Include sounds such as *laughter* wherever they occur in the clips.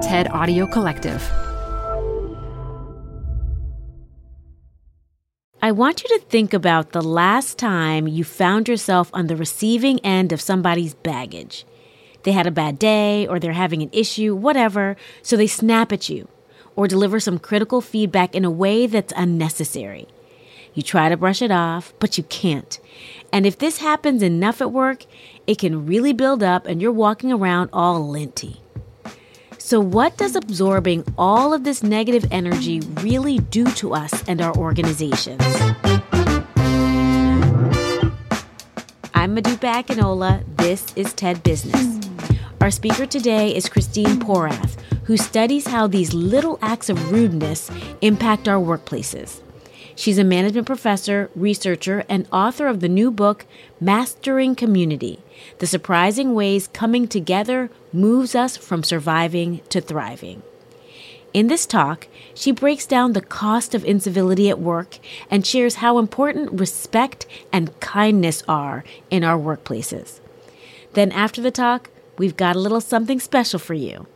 TED Audio Collective. I want you to think about the last time you found yourself on the receiving end of somebody's baggage. They had a bad day, or they're having an issue, whatever, so they snap at you or deliver some critical feedback in a way that's unnecessary. You try to brush it off, but you can't. And if this happens enough at work, it can really build up and you're walking around all linty. So, what does absorbing all of this negative energy really do to us and our organizations? I'm Modupe Akinola. This is TED Business. Our speaker today is Christine Porath, who studies how these little acts of rudeness impact our workplaces. She's a management professor, researcher, and author of the new book, Mastering Community The Surprising Ways Coming Together Moves Us from Surviving to Thriving. In this talk, she breaks down the cost of incivility at work and shares how important respect and kindness are in our workplaces. Then, after the talk, we've got a little something special for you.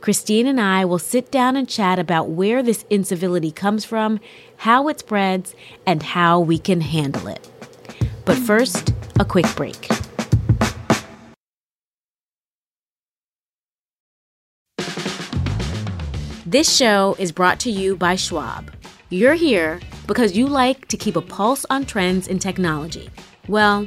Christine and I will sit down and chat about where this incivility comes from, how it spreads, and how we can handle it. But first, a quick break. This show is brought to you by Schwab. You're here because you like to keep a pulse on trends in technology. Well,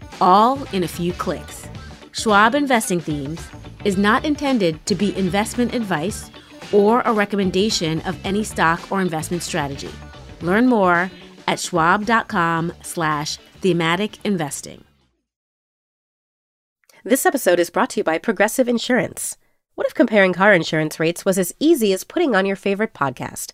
all in a few clicks. Schwab Investing Themes is not intended to be investment advice or a recommendation of any stock or investment strategy. Learn more at schwab.com slash thematic investing. This episode is brought to you by Progressive Insurance. What if comparing car insurance rates was as easy as putting on your favorite podcast?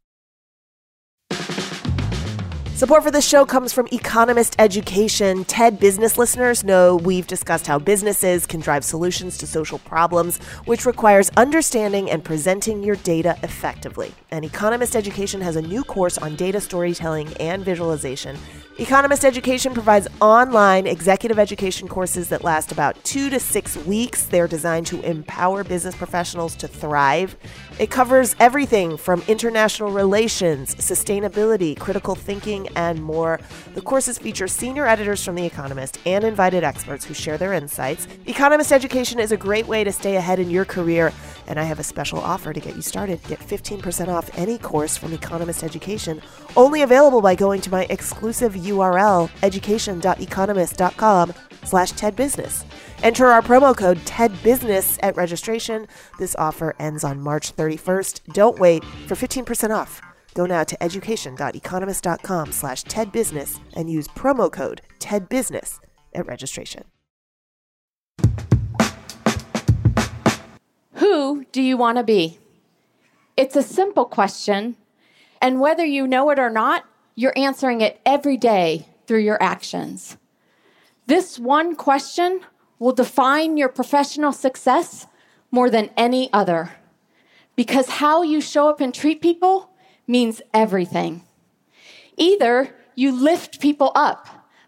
Support for this show comes from Economist Education. TED business listeners know we've discussed how businesses can drive solutions to social problems, which requires understanding and presenting your data effectively. And Economist Education has a new course on data storytelling and visualization. Economist Education provides online executive education courses that last about two to six weeks. They're designed to empower business professionals to thrive. It covers everything from international relations, sustainability, critical thinking, and more. The courses feature senior editors from The Economist and invited experts who share their insights. Economist Education is a great way to stay ahead in your career, and I have a special offer to get you started. Get 15% off any course from Economist Education, only available by going to my exclusive URL, education.economist.com slash tedbusiness. Enter our promo code TEDBUSINESS at registration. This offer ends on March 31st. Don't wait for 15% off. Go now to education.economist.com slash tedbusiness and use promo code TEDBUSINESS at registration. Who do you want to be? It's a simple question, and whether you know it or not, you're answering it every day through your actions. This one question will define your professional success more than any other because how you show up and treat people means everything. Either you lift people up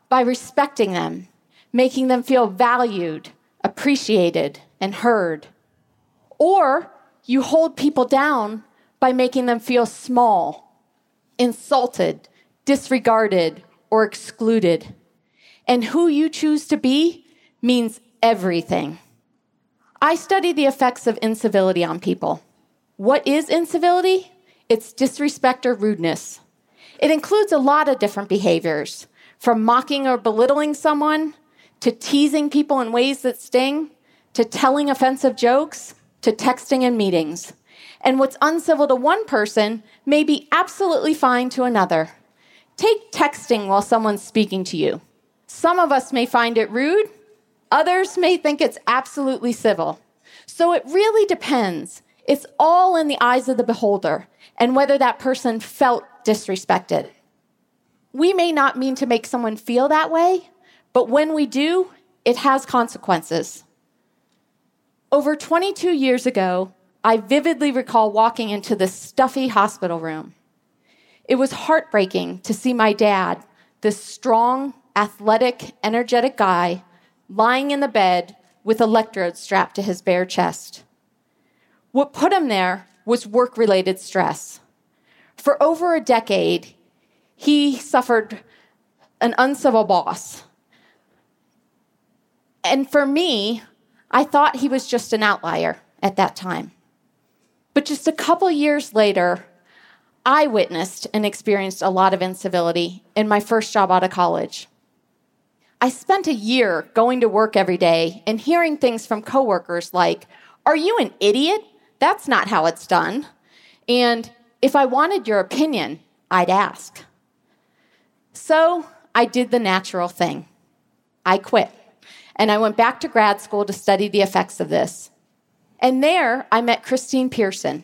by respecting them, making them feel valued, appreciated, and heard, or you hold people down by making them feel small, insulted, disregarded, or excluded. And who you choose to be means everything. I study the effects of incivility on people. What is incivility? It's disrespect or rudeness. It includes a lot of different behaviors, from mocking or belittling someone, to teasing people in ways that sting, to telling offensive jokes, to texting in meetings. And what's uncivil to one person may be absolutely fine to another. Take texting while someone's speaking to you. Some of us may find it rude, others may think it's absolutely civil. So it really depends. It's all in the eyes of the beholder and whether that person felt disrespected. We may not mean to make someone feel that way, but when we do, it has consequences. Over 22 years ago, I vividly recall walking into this stuffy hospital room. It was heartbreaking to see my dad, this strong, athletic, energetic guy, lying in the bed with electrodes strapped to his bare chest. What put him there was work related stress. For over a decade, he suffered an uncivil boss. And for me, I thought he was just an outlier at that time. But just a couple years later, I witnessed and experienced a lot of incivility in my first job out of college. I spent a year going to work every day and hearing things from coworkers like, Are you an idiot? That's not how it's done. And if I wanted your opinion, I'd ask. So I did the natural thing I quit. And I went back to grad school to study the effects of this. And there I met Christine Pearson.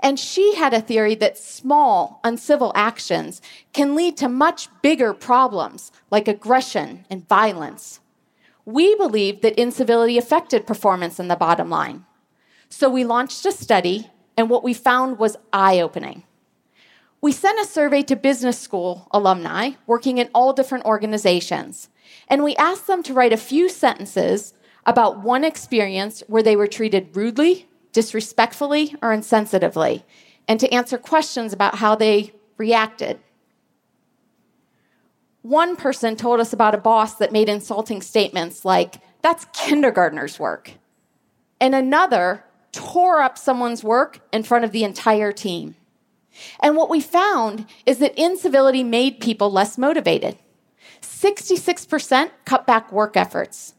And she had a theory that small, uncivil actions can lead to much bigger problems like aggression and violence. We believed that incivility affected performance in the bottom line. So we launched a study, and what we found was eye opening. We sent a survey to business school alumni working in all different organizations, and we asked them to write a few sentences about one experience where they were treated rudely, disrespectfully, or insensitively, and to answer questions about how they reacted. One person told us about a boss that made insulting statements like, that's kindergartner's work. And another tore up someone's work in front of the entire team. And what we found is that incivility made people less motivated. 66% cut back work efforts.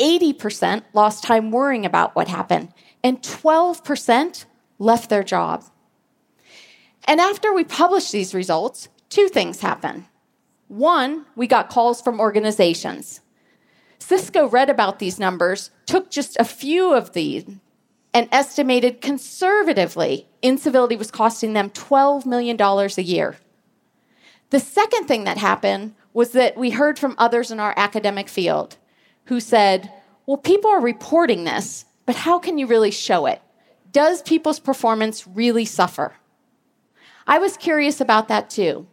80% lost time worrying about what happened, and 12% left their job. And after we published these results, two things happened. One, we got calls from organizations. Cisco read about these numbers, took just a few of these, and estimated conservatively incivility was costing them $12 million a year. The second thing that happened was that we heard from others in our academic field who said, Well, people are reporting this, but how can you really show it? Does people's performance really suffer? I was curious about that too.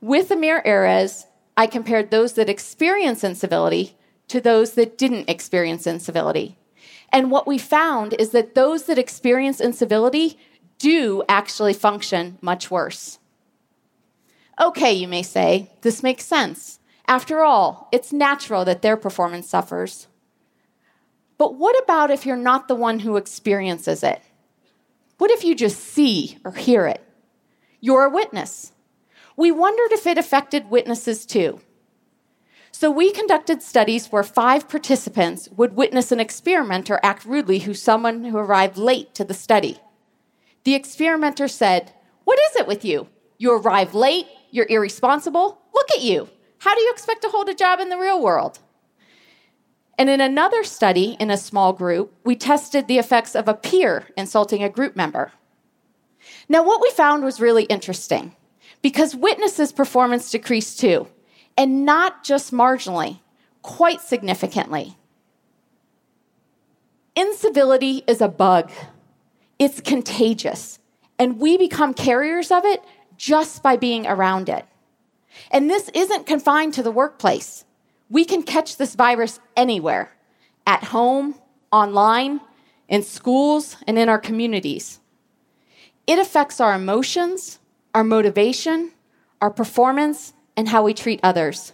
With Amir Erez, I compared those that experience incivility to those that didn't experience incivility. And what we found is that those that experience incivility do actually function much worse. Okay, you may say, this makes sense. After all, it's natural that their performance suffers. But what about if you're not the one who experiences it? What if you just see or hear it? You're a witness. We wondered if it affected witnesses too. So we conducted studies where five participants would witness an experimenter act rudely who someone who arrived late to the study. The experimenter said, "What is it with you? You arrive late, you're irresponsible. Look at you. How do you expect to hold a job in the real world?" And in another study in a small group, we tested the effects of a peer insulting a group member. Now, what we found was really interesting because witnesses' performance decreased too, and not just marginally, quite significantly. Incivility is a bug, it's contagious, and we become carriers of it just by being around it. And this isn't confined to the workplace. We can catch this virus anywhere at home, online, in schools, and in our communities. It affects our emotions, our motivation, our performance, and how we treat others.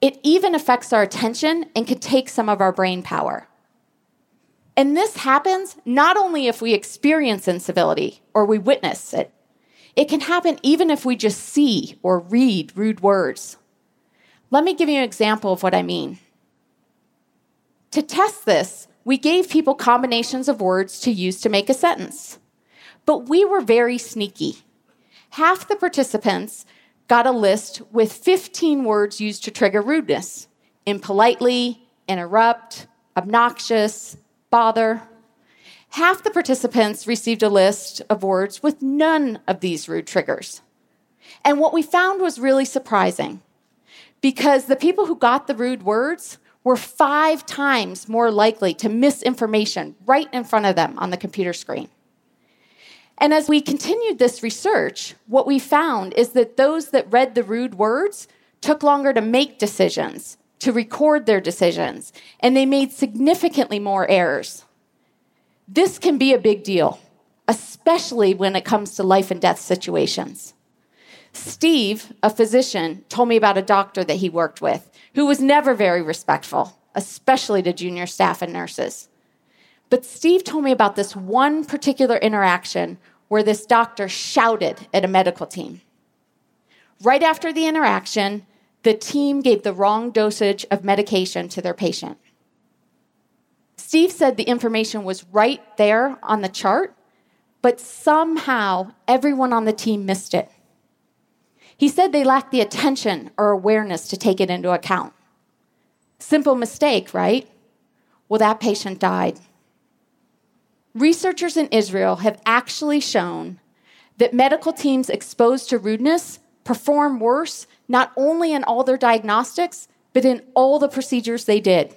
It even affects our attention and can take some of our brain power. And this happens not only if we experience incivility or we witness it, It can happen even if we just see or read rude words. Let me give you an example of what I mean. To test this, we gave people combinations of words to use to make a sentence. But we were very sneaky. Half the participants got a list with 15 words used to trigger rudeness impolitely, interrupt, obnoxious, bother. Half the participants received a list of words with none of these rude triggers. And what we found was really surprising because the people who got the rude words were five times more likely to miss information right in front of them on the computer screen. And as we continued this research, what we found is that those that read the rude words took longer to make decisions, to record their decisions, and they made significantly more errors. This can be a big deal, especially when it comes to life and death situations. Steve, a physician, told me about a doctor that he worked with who was never very respectful, especially to junior staff and nurses. But Steve told me about this one particular interaction where this doctor shouted at a medical team. Right after the interaction, the team gave the wrong dosage of medication to their patient. Steve said the information was right there on the chart, but somehow everyone on the team missed it. He said they lacked the attention or awareness to take it into account. Simple mistake, right? Well, that patient died. Researchers in Israel have actually shown that medical teams exposed to rudeness perform worse not only in all their diagnostics, but in all the procedures they did.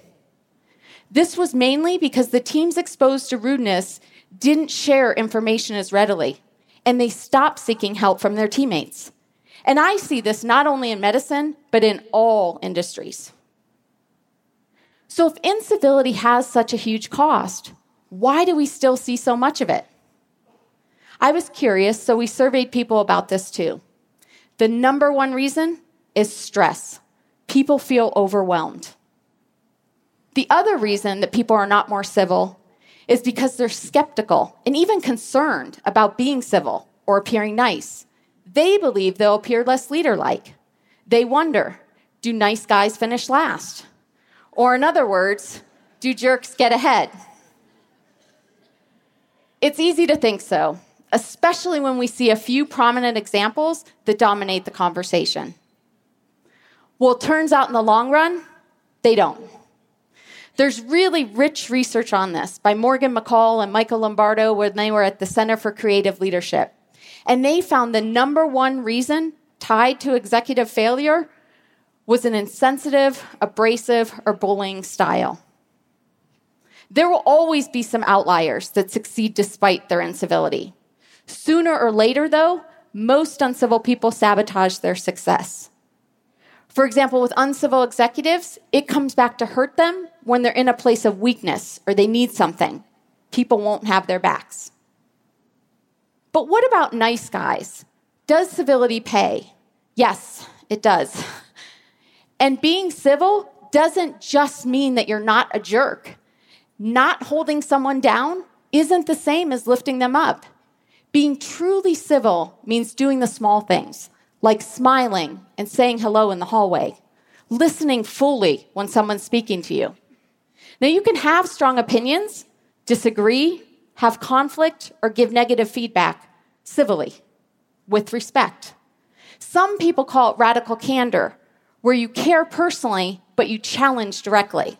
This was mainly because the teams exposed to rudeness didn't share information as readily, and they stopped seeking help from their teammates. And I see this not only in medicine, but in all industries. So, if incivility has such a huge cost, why do we still see so much of it? I was curious, so we surveyed people about this too. The number one reason is stress. People feel overwhelmed. The other reason that people are not more civil is because they're skeptical and even concerned about being civil or appearing nice. They believe they'll appear less leader like. They wonder do nice guys finish last? Or, in other words, do jerks get ahead? It's easy to think so, especially when we see a few prominent examples that dominate the conversation. Well, it turns out in the long run, they don't. There's really rich research on this by Morgan McCall and Michael Lombardo when they were at the Center for Creative Leadership. And they found the number one reason tied to executive failure was an insensitive, abrasive, or bullying style. There will always be some outliers that succeed despite their incivility. Sooner or later, though, most uncivil people sabotage their success. For example, with uncivil executives, it comes back to hurt them when they're in a place of weakness or they need something. People won't have their backs. But what about nice guys? Does civility pay? Yes, it does. And being civil doesn't just mean that you're not a jerk. Not holding someone down isn't the same as lifting them up. Being truly civil means doing the small things, like smiling and saying hello in the hallway, listening fully when someone's speaking to you. Now, you can have strong opinions, disagree, have conflict, or give negative feedback civilly, with respect. Some people call it radical candor, where you care personally, but you challenge directly.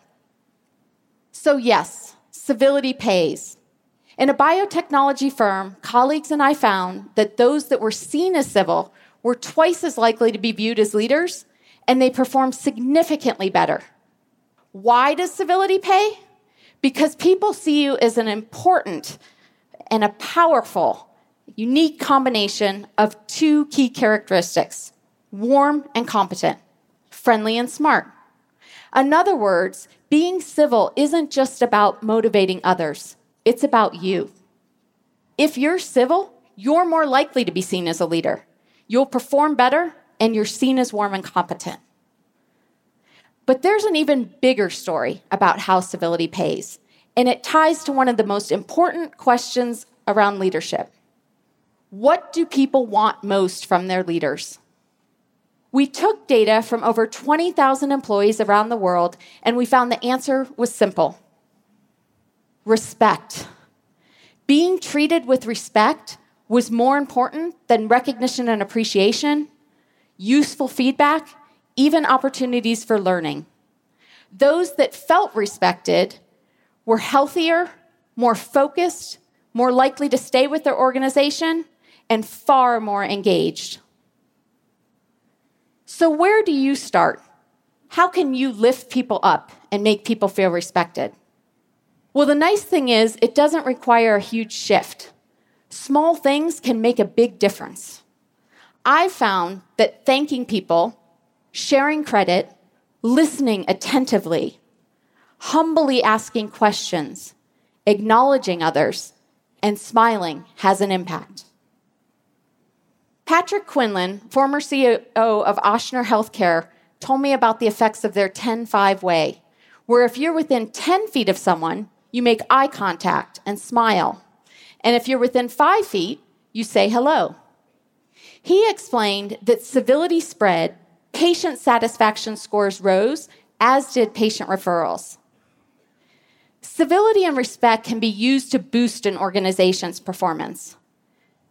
So, yes, civility pays. In a biotechnology firm, colleagues and I found that those that were seen as civil were twice as likely to be viewed as leaders, and they performed significantly better. Why does civility pay? Because people see you as an important and a powerful, unique combination of two key characteristics warm and competent, friendly and smart. In other words, being civil isn't just about motivating others, it's about you. If you're civil, you're more likely to be seen as a leader. You'll perform better, and you're seen as warm and competent. But there's an even bigger story about how civility pays, and it ties to one of the most important questions around leadership What do people want most from their leaders? We took data from over 20,000 employees around the world, and we found the answer was simple respect. Being treated with respect was more important than recognition and appreciation, useful feedback, even opportunities for learning. Those that felt respected were healthier, more focused, more likely to stay with their organization, and far more engaged. So, where do you start? How can you lift people up and make people feel respected? Well, the nice thing is, it doesn't require a huge shift. Small things can make a big difference. I found that thanking people, sharing credit, listening attentively, humbly asking questions, acknowledging others, and smiling has an impact. Patrick Quinlan, former CEO of Ochsner Healthcare, told me about the effects of their 10 5 way, where if you're within 10 feet of someone, you make eye contact and smile. And if you're within five feet, you say hello. He explained that civility spread, patient satisfaction scores rose, as did patient referrals. Civility and respect can be used to boost an organization's performance.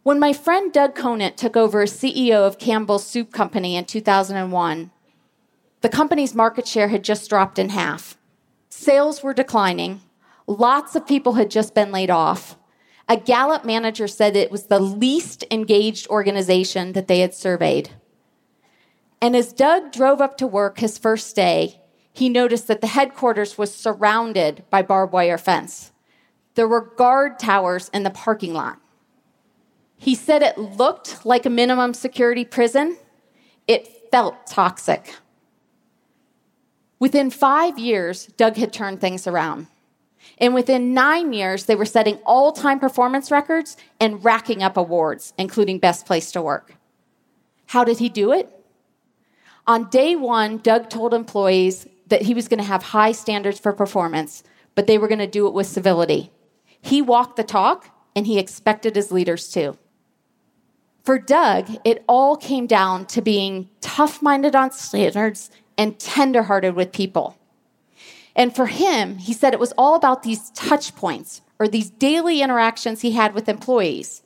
When my friend Doug Conant took over as CEO of Campbell's Soup Company in 2001, the company's market share had just dropped in half. Sales were declining. Lots of people had just been laid off. A Gallup manager said it was the least engaged organization that they had surveyed. And as Doug drove up to work his first day, he noticed that the headquarters was surrounded by barbed wire fence. There were guard towers in the parking lot. He said it looked like a minimum security prison. It felt toxic. Within five years, Doug had turned things around. And within nine years, they were setting all time performance records and racking up awards, including Best Place to Work. How did he do it? On day one, Doug told employees that he was going to have high standards for performance, but they were going to do it with civility. He walked the talk, and he expected his leaders to. For Doug, it all came down to being tough minded on standards and tender hearted with people. And for him, he said it was all about these touch points or these daily interactions he had with employees,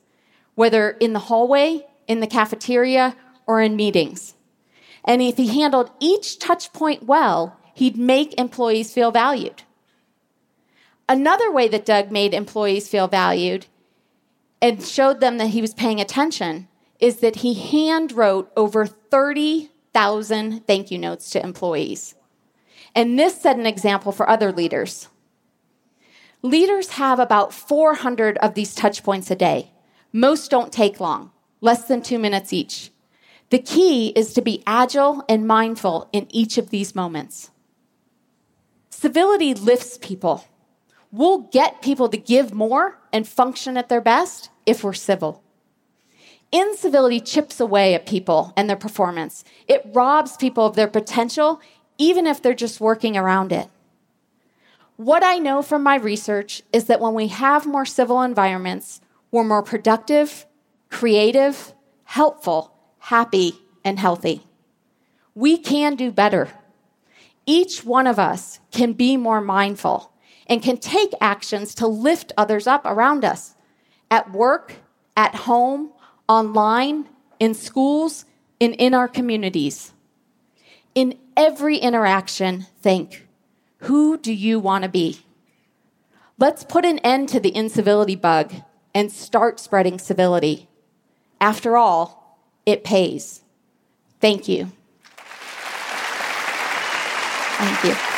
whether in the hallway, in the cafeteria, or in meetings. And if he handled each touch point well, he'd make employees feel valued. Another way that Doug made employees feel valued and showed them that he was paying attention is that he hand wrote over 30,000 thank you notes to employees. And this set an example for other leaders. Leaders have about 400 of these touch points a day. Most don't take long, less than two minutes each. The key is to be agile and mindful in each of these moments. Civility lifts people. We'll get people to give more and function at their best if we're civil. Incivility chips away at people and their performance. It robs people of their potential, even if they're just working around it. What I know from my research is that when we have more civil environments, we're more productive, creative, helpful, happy, and healthy. We can do better. Each one of us can be more mindful and can take actions to lift others up around us at work, at home, online, in schools, and in our communities. In every interaction, think who do you want to be? Let's put an end to the incivility bug and start spreading civility. After all, it pays. Thank you. Thank you. *laughs*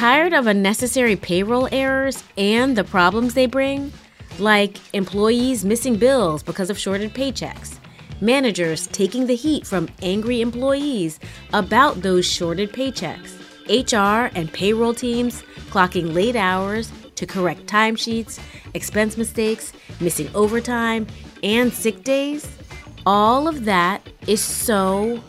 Tired of unnecessary payroll errors and the problems they bring? Like employees missing bills because of shorted paychecks, managers taking the heat from angry employees about those shorted paychecks, HR and payroll teams clocking late hours to correct timesheets, expense mistakes, missing overtime, and sick days? All of that is so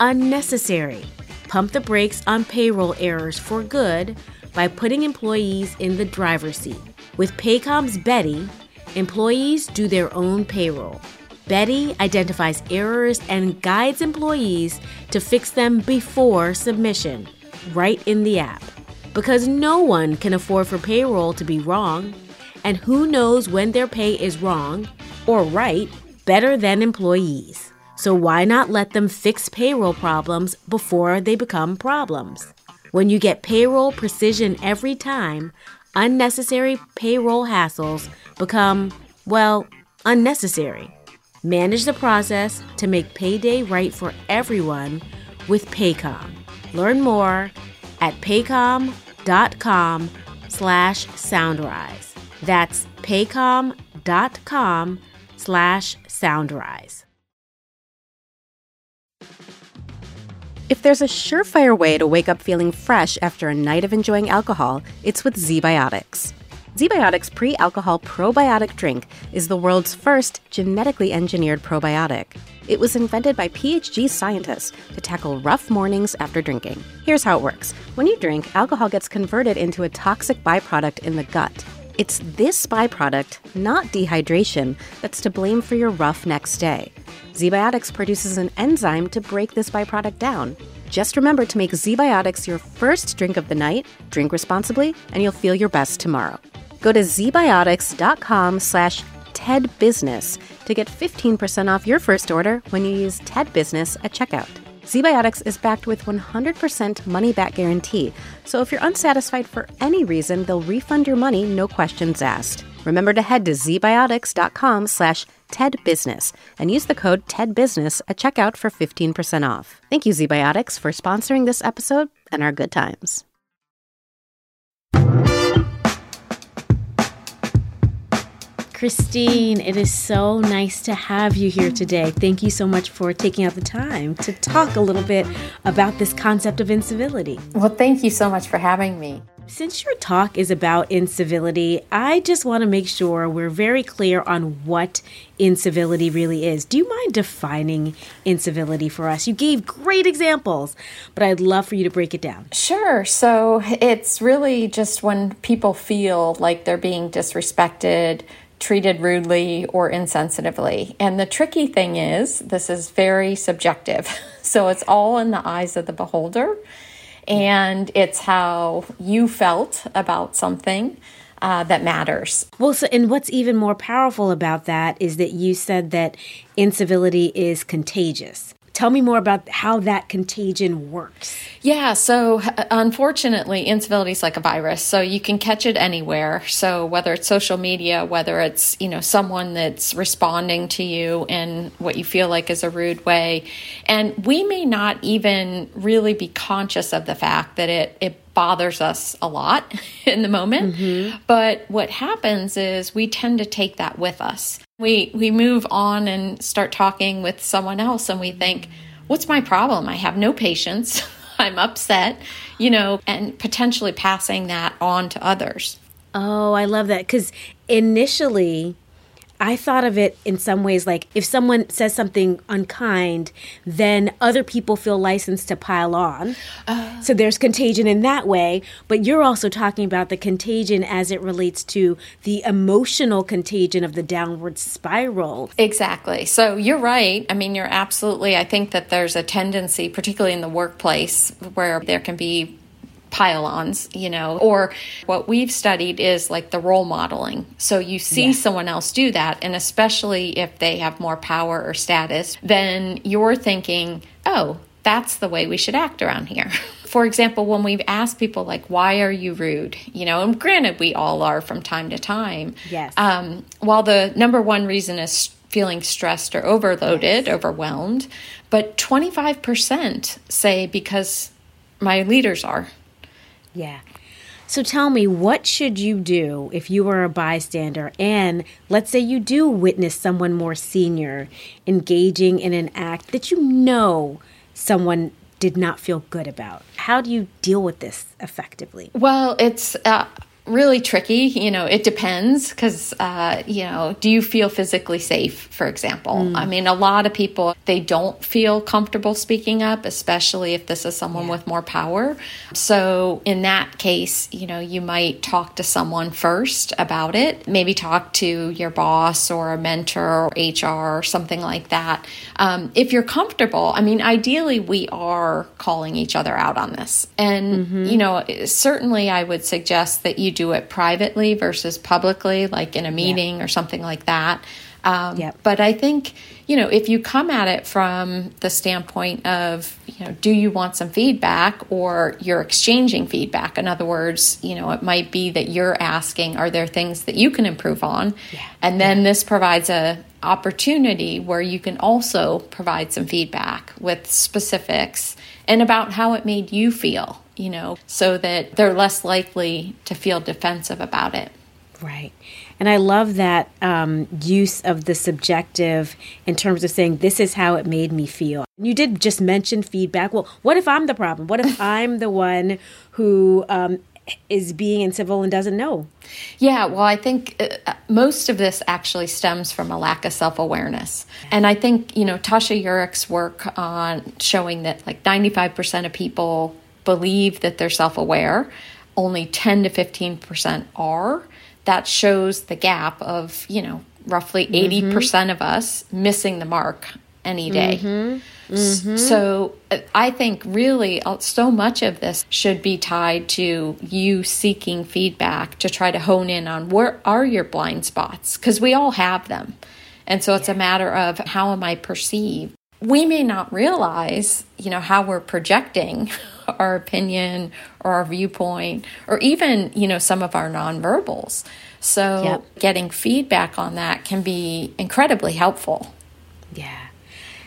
unnecessary. pump the brakes on payroll errors for good by putting employees in the driver's seat. With Paycom's Beti, employees do their own payroll. Beti identifies errors and guides employees to fix them before submission, right in the app. Because no one can afford for payroll to be wrong, and who knows when their pay is wrong or right better than employees. So why not let them fix payroll problems before they become problems? When you get payroll precision every time, unnecessary payroll hassles become, well, unnecessary. Manage the process to make payday right for everyone with Paycom. Learn more at paycom.com slash soundrise. That's paycom.com slash soundrise. If there's a surefire way to wake up feeling fresh after a night of enjoying alcohol, it's with ZBiotics. ZBiotics pre alcohol probiotic drink is the world's first genetically engineered probiotic. It was invented by PhD scientists to tackle rough mornings after drinking. Here's how it works when you drink, alcohol gets converted into a toxic byproduct in the gut. It's this byproduct, not dehydration, that's to blame for your rough next day. ZBiotics produces an enzyme to break this byproduct down. Just remember to make ZBiotics your first drink of the night, drink responsibly, and you'll feel your best tomorrow. Go to zbiotics.com slash tedbusiness to get 15% off your first order when you use TEDBusiness at checkout. ZBiotics is backed with 100% money back guarantee, so if you're unsatisfied for any reason, they'll refund your money, no questions asked. Remember to head to zbiotics.com slash TEDBusiness and use the code TEDBusiness at checkout for 15% off. Thank you, ZBiotics, for sponsoring this episode and our good times. Christine, it is so nice to have you here today. Thank you so much for taking out the time to talk a little bit about this concept of incivility. Well, thank you so much for having me. Since your talk is about incivility, I just want to make sure we're very clear on what incivility really is. Do you mind defining incivility for us? You gave great examples, but I'd love for you to break it down. Sure. So it's really just when people feel like they're being disrespected, treated rudely or insensitively. And the tricky thing is, this is very subjective. *laughs* So it's all in the eyes of the beholder, and it's how you felt about something. Uh, that matters. Well, so, and what's even more powerful about that is that you said that incivility is contagious. Tell me more about how that contagion works. Yeah, so unfortunately, incivility is like a virus, so you can catch it anywhere. So whether it's social media, whether it's you know someone that's responding to you in what you feel like is a rude way, and we may not even really be conscious of the fact that it it bothers us a lot *laughs* in the moment. Mm-hmm. But what happens is we tend to take that with us. We we move on and start talking with someone else and we think, "What's my problem? I have no patience. *laughs* I'm upset." You know, and potentially passing that on to others. Oh, I love that cuz initially I thought of it in some ways like if someone says something unkind, then other people feel licensed to pile on. Uh, so there's contagion in that way. But you're also talking about the contagion as it relates to the emotional contagion of the downward spiral. Exactly. So you're right. I mean, you're absolutely, I think that there's a tendency, particularly in the workplace, where there can be pile-ons, you know, or what we've studied is like the role modeling. So you see yeah. someone else do that, and especially if they have more power or status, then you're thinking, oh, that's the way we should act around here. *laughs* For example, when we've asked people like, "Why are you rude?" You know, and granted, we all are from time to time. Yes. Um, while the number one reason is feeling stressed or overloaded, yes. overwhelmed, but twenty five percent say because my leaders are. Yeah. So tell me, what should you do if you were a bystander and let's say you do witness someone more senior engaging in an act that you know someone did not feel good about? How do you deal with this effectively? Well, it's uh, really tricky. You know, it depends because, uh, you know, do you feel physically safe, for example? Mm. I mean, a lot of people, they don't feel comfortable speaking up, especially if this is someone yeah. with more power. So, in that case, you know, you might talk to someone first about it, maybe talk to your boss or a mentor or HR or something like that. Um, if you're comfortable, I mean, ideally, we are calling each other out on this. And, mm-hmm. you know, certainly I would suggest that you do it privately versus publicly, like in a meeting yeah. or something like that. Um, yep. But I think, you know, if you come at it from the standpoint of, you know, do you want some feedback or you're exchanging feedback? In other words, you know, it might be that you're asking, are there things that you can improve on? Yeah. And then yeah. this provides a opportunity where you can also provide some feedback with specifics and about how it made you feel you know, so that they're less likely to feel defensive about it. Right. And I love that um, use of the subjective in terms of saying, this is how it made me feel. You did just mention feedback. Well, what if I'm the problem? What if *laughs* I'm the one who um, is being incivil and doesn't know? Yeah, well, I think uh, most of this actually stems from a lack of self awareness. And I think, you know, Tasha Eurich's work on showing that like 95% of people believe that they're self aware, only 10 to 15% are. That shows the gap of, you know, roughly 80% mm-hmm. of us missing the mark any day. Mm-hmm. Mm-hmm. So uh, I think really uh, so much of this should be tied to you seeking feedback to try to hone in on where are your blind spots because we all have them. And so it's yeah. a matter of how am I perceived? We may not realize, you know, how we're projecting *laughs* *laughs* our opinion or our viewpoint or even, you know, some of our nonverbals. So yep. getting feedback on that can be incredibly helpful. Yeah.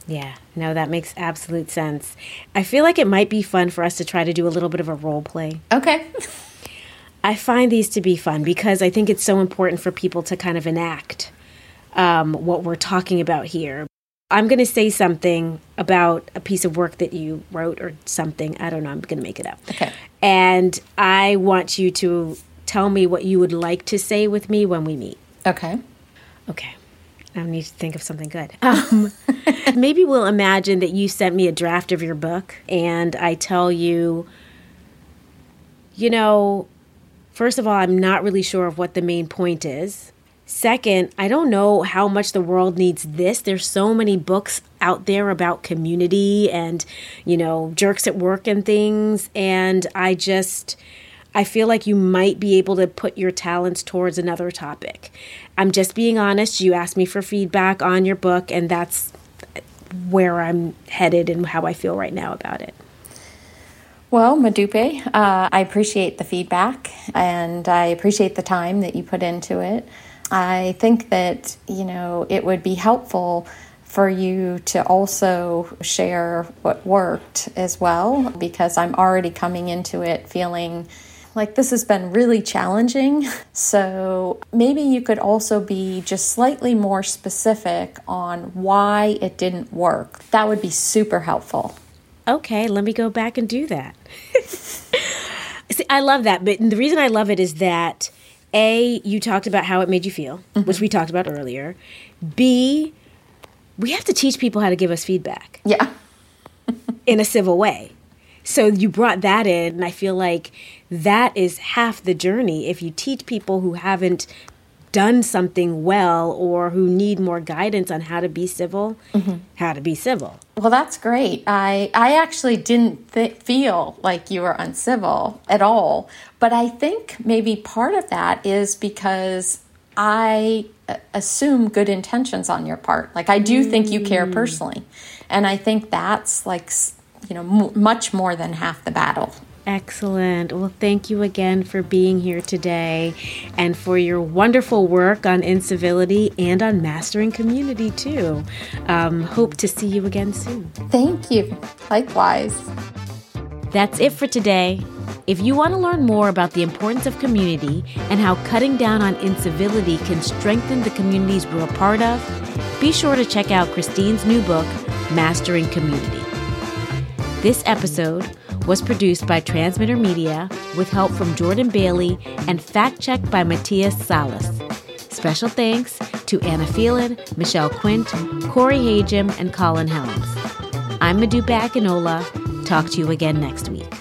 Yeah, no, that makes absolute sense. I feel like it might be fun for us to try to do a little bit of a role play. Okay. I find these to be fun because I think it's so important for people to kind of enact um, what we're talking about here. I'm going to say something about a piece of work that you wrote or something. I don't know. I'm going to make it up. Okay. And I want you to tell me what you would like to say with me when we meet. Okay. Okay. I need to think of something good. Um, *laughs* maybe we'll imagine that you sent me a draft of your book and I tell you, you know, first of all, I'm not really sure of what the main point is. Second, I don't know how much the world needs this. There's so many books out there about community and, you know, jerks at work and things. And I just, I feel like you might be able to put your talents towards another topic. I'm just being honest. You asked me for feedback on your book, and that's where I'm headed and how I feel right now about it. Well, Modupe, uh, I appreciate the feedback and I appreciate the time that you put into it. I think that, you know, it would be helpful for you to also share what worked as well because I'm already coming into it feeling like this has been really challenging. *laughs* So maybe you could also be just slightly more specific on why it didn't work. That would be super helpful. Okay, let me go back and do that. *laughs* See, I love that, but the reason I love it is that a, you talked about how it made you feel, mm-hmm. which we talked about earlier. B, we have to teach people how to give us feedback. Yeah. *laughs* in a civil way. So you brought that in, and I feel like that is half the journey. If you teach people who haven't done something well or who need more guidance on how to be civil, mm-hmm. how to be civil. Well, that's great. I I actually didn't th- feel like you were uncivil at all, but I think maybe part of that is because I uh, assume good intentions on your part. Like I do mm. think you care mm. personally, and I think that's like you know m- much more than half the battle. Excellent. Well, thank you again for being here today and for your wonderful work on incivility and on mastering community, too. Um, hope to see you again soon. Thank you. Likewise. That's it for today. If you want to learn more about the importance of community and how cutting down on incivility can strengthen the communities we're a part of, be sure to check out Christine's new book, Mastering Community. This episode was produced by Transmitter Media with help from Jordan Bailey and fact checked by Matthias Salas. Special thanks to Anna Phelan, Michelle Quint, Corey Hajim, and Colin Helms. I'm Modupe Akinola. Talk to you again next week.